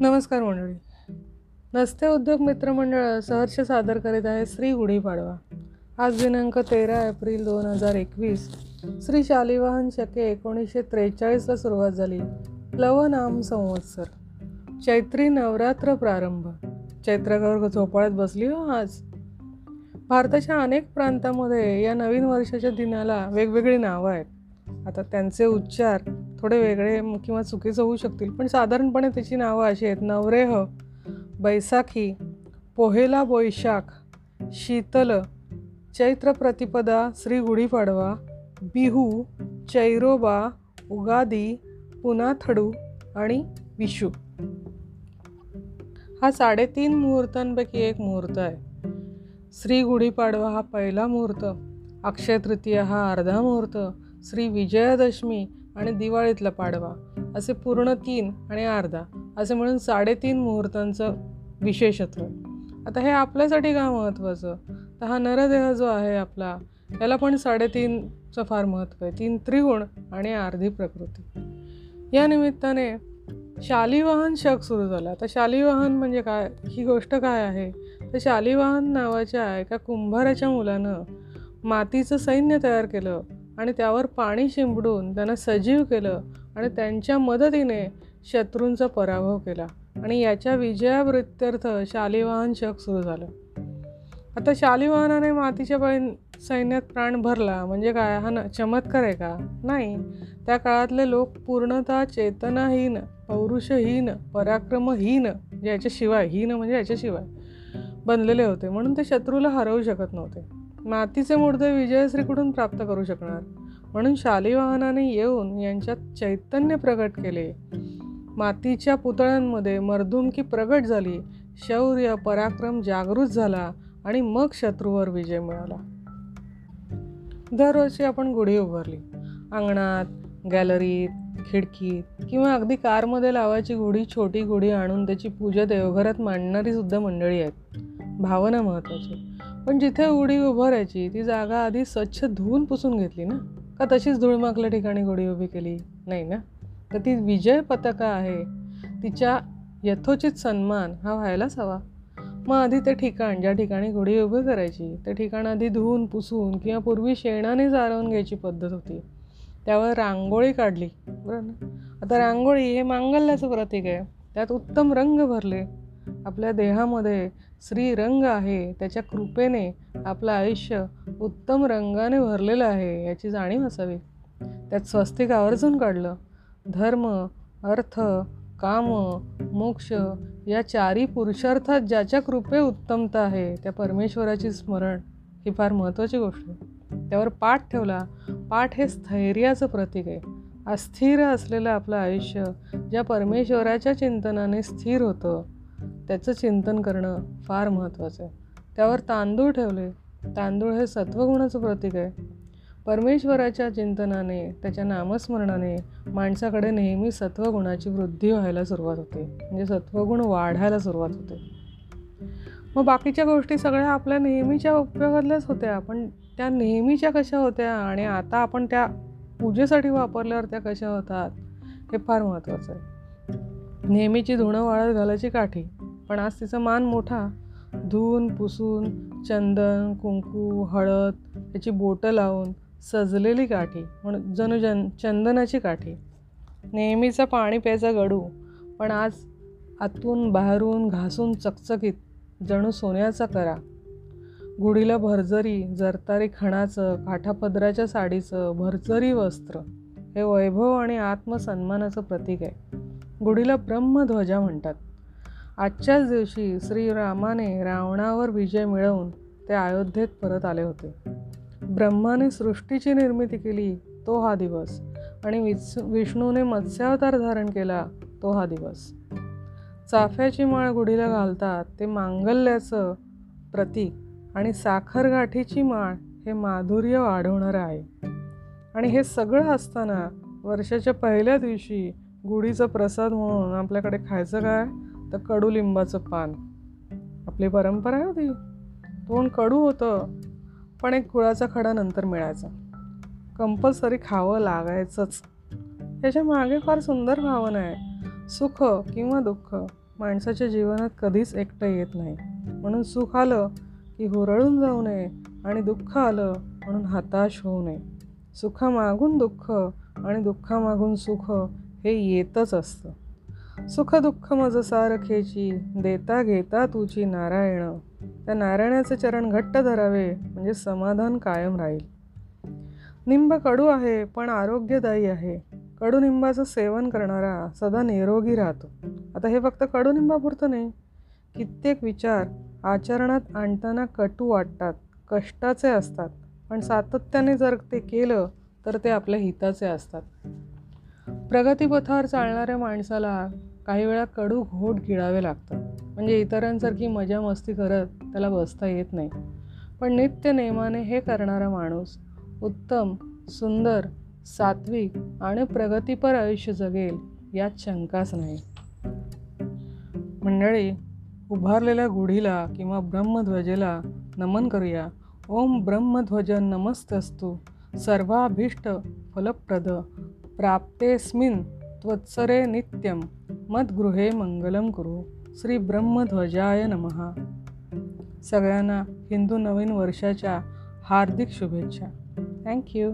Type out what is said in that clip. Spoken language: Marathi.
नमस्कार मंडळी. रस्ते उद्योग मित्रमंडळ सहर्ष सादर करीत आहे श्री गुढीपाडवा. आज दिनांक तेरा एप्रिल दोन हजार एकवीस. श्री शालिवाहन शके एकोणीसशे त्रेचाळीसला सुरुवात झाली. प्लवनाम संवत्सर. चैत्री नवरात्र प्रारंभ. चैत्रगौर झोपाळ्यात बसली हो आज. भारताच्या अनेक प्रांतामध्ये या नवीन वर्षाच्या दिनाला वेगवेगळी नावं आहेत. आता त्यांचे उच्चार थोडे वेगळे किंवा चुकीचं होऊ शकतील. पण साधारणपणे त्याची नावं अशी आहेत. नवरेह बैसाखी पोहेला बोईशाख शीतल चैत्र प्रतिपदा श्री गुढीपाडवा बिहू चैरोबा उगादी पुनाथडू आणि विशू. हा साडेतीन मुहूर्तांपैकी एक मुहूर्त आहे. श्री गुढीपाडवा हा पहिला मुहूर्त अक्षय तृतीया हा अर्धा मुहूर्त श्री विजयादशमी आणि दिवाळीतला पाडवा असे पूर्ण तीन आणि अर्धा असे म्हणून साडेतीन मुहूर्तांचं विशेषत्व. आता हे आपल्यासाठी का महत्त्वाचं तर हा नरदेह जो आहे आपला याला पण साडेतीनचं फार महत्त्व आहे. तीन त्रिगुण आणि अर्धी प्रकृती. या निमित्ताने शालिवाहन शक सुरू झाला. तर शालिवाहन म्हणजे काय? ही गोष्ट काय आहे? तर शालिवाहन नावाच्या एका कुंभाराच्या मुलानं मातीचं सैन्य तयार केलं. आणि त्यावर पाणी शिंपडून त्यांना सजीव केलं आणि त्यांच्या मदतीने शत्रूंचा पराभव केला. आणि याच्या विजयावृत्त्यर्थ शालिवाहन शक सुरू झालं. आता शालिवाहनाने मातीच्या पैन सैन्यात प्राण भरला. म्हणजे काय? हा न चमत्कार आहे का? नाही. त्या काळातले लोक पूर्णतः चेतनाहीन पौरुषहीन पराक्रमहीन म्हणजे याच्याशिवाय हीन म्हणजे याच्याशिवाय बनलेले होते. म्हणून ते शत्रूला हरवू शकत नव्हते. मातीचे मुर्दे विजयश्रीकडून प्राप्त करू शकणार. म्हणून शालिवाहनाने येऊन यांच्यात चैतन्य प्रगट केले. मातीच्या पुतळ्यांमध्ये मर्दुमकी प्रगट झाली. शौर्य पराक्रम जागृत झाला आणि मग शत्रूवर विजय मिळाला. दरवर्षी आपण गुढी उभारली. अंगणात गॅलरीत खिडकीत किंवा अगदी कारमध्ये लावायची गुढी छोटी गुढी आणून त्याची पूजा देवघरात मांडणारी सुद्धा मंडळी आहेत. भावना महत्त्वाची. पण जिथे उडी उभारायची ती जागा आधी स्वच्छ धुवून पुसून घेतली ना? का तशीच धुळमाकल्या ठिकाणी गुढी उभी केली? नाही ना? तर ती विजय पताका आहे. तिच्या यथोचित सन्मान हा व्हायलाच हवा. मग आधी ते ठिकाण ज्या ठिकाणी घोडी उभी करायची ते ठिकाण आधी धुवून पुसून किंवा पूर्वी शेणाने जाळवून घ्यायची पद्धत होती. त्यावर रांगोळी काढली. बरोबर ना? आता रांगोळी हे मांगल्याचं प्रतीक आहे. त्यात उत्तम रंग भरले. आपल्या देहामध्ये श्री रंग आहे त्याच्या कृपेने आपलं आयुष्य उत्तम रंगाने भरलेलं आहे याची जाणीव असावी. त्यात स्वस्तिक आवर्जून काढलं. धर्म अर्थ काम मोक्ष या चारी पुरुषार्थात ज्याच्या कृपे उत्तमता आहे त्या परमेश्वराची स्मरण ही फार महत्त्वाची गोष्ट आहे. त्यावर पाठ ठेवला. पाठ हे स्थैर्याचं प्रतीक आहे. अस्थिर असलेलं आपलं आयुष्य ज्या परमेश्वराच्या चिंतनाने स्थिर होतं त्याचं चिंतन करणं फार महत्त्वाचं आहे. त्यावर तांदूळ ठेवले तांदूळ हे सत्वगुणाचं प्रतीक आहे. परमेश्वराच्या चिंतनाने त्याच्या नामस्मरणाने माणसाकडे नेहमी सत्वगुणाची वृद्धी व्हायला सुरुवात होते. म्हणजे सत्वगुण वाढायला सुरुवात होते. मग बाकीच्या गोष्टी सगळ्या आपल्या नेहमीच्या उपयोगातल्याच होत्या पण त्या नेहमीच्या कशा होत्या आणि आता आपण त्या पूजेसाठी वापरल्यावर त्या कशा होतात हे फार महत्त्वाचं आहे. नेहमीची धुणं वाळत घालायची काठी. पण आज तिचा मान मोठा. धुवून पुसून चंदन कुंकू हळद याची बोटं लावून सजलेली काठी. म्हणून जणू जन चंदनाची काठी. नेहमीचा पाणी प्यायचा गडू. पण आज आतून बाहेरून घासून चकचकीत जणू सोन्याचा करा. गुढीला भरजरी जरतारी खणाचं काठापदराच्या साडीचं भरजरी वस्त्र. हे वैभव आणि आत्मसन्मानाचं प्रतीक आहे. गुढीला ब्रह्मध्वजा म्हणतात. आजच्याच दिवशी श्रीरामाने रावणावर विजय मिळवून ते अयोध्येत परत आले होते. ब्रह्माने सृष्टीची निर्मिती केली तो हा दिवस. आणि विस विष्णूने मत्स्यावतार धारण केला तो हा दिवस. चाफ्याची माळ गुढीला घालतात ते मांगल्याचं प्रतीक आणि साखरगाठीची माळ हे माधुर्य वाढवणारं आहे. आणि हे सगळं असताना वर्षाच्या पहिल्या दिवशी गुढीचा प्रसाद म्हणून आपल्याकडे खायचं काय? तर कडुलिंबाचं पान. आपली परंपरा आहे होती तोंड कडू होतं पण एक गुळाचा खडा नंतर मिळायचा. कंपल्सरी खावं लागायचंच. त्याच्यामागे फार सुंदर भावना आहे. सुख किंवा दुःख माणसाच्या जीवनात कधीच एकटं येत नाही. म्हणून सुख आलं की हुरळून जाऊ नये आणि दुःख आलं म्हणून हताश होऊ नये. सुखामागून दुःख आणि दुःखामागून सुख हे येतच असतं. सुखदुःख माझं मज सारखेची देता घेता तुझी नारायण. त्या नारायणाचे चरण घट्ट धरावे म्हणजे समाधान कायम राहील. निंब कडू आहे पण आरोग्यदायी आहे. कडुनिंबाचं सेवन करणारा सदा निरोगी राहतो. आता हे फक्त कडुनिंबापुरतं नाही कित्येक विचार आचरणात आणताना कटू वाटतात कष्टाचे असतात. पण सातत्याने जर ते केलं तर ते आपल्या हिताचे असतात. प्रगतीपथावर चालणाऱ्या माणसाला काही वेळा कडू घोट गिळावे लागतात. म्हणजे इतरांसारखी मजा मस्ती करत त्याला बसता येत नाही. पण नित्य नेमाने हे करणारा माणूस उत्तम सुंदर सात्विक आणि प्रगतीपर आयुष्य जगेल यात शंकाच नाही. मंडळी उभारलेल्या गुढीला किंवा ब्रह्मध्वजेला नमन करूया. ओम ब्रह्मध्वज नमस्तस्तू सर्वाभीष्ट फलप्रद. प्राप्तेस्मिन त्वत्सरे नित्यम मद्गृहे मंगलम कुरु। श्री ब्रह्मध्वजाय नमहा सगळ्यांना हिंदू नवीन वर्षाच्या हार्दिक शुभेच्छा। थँक्यू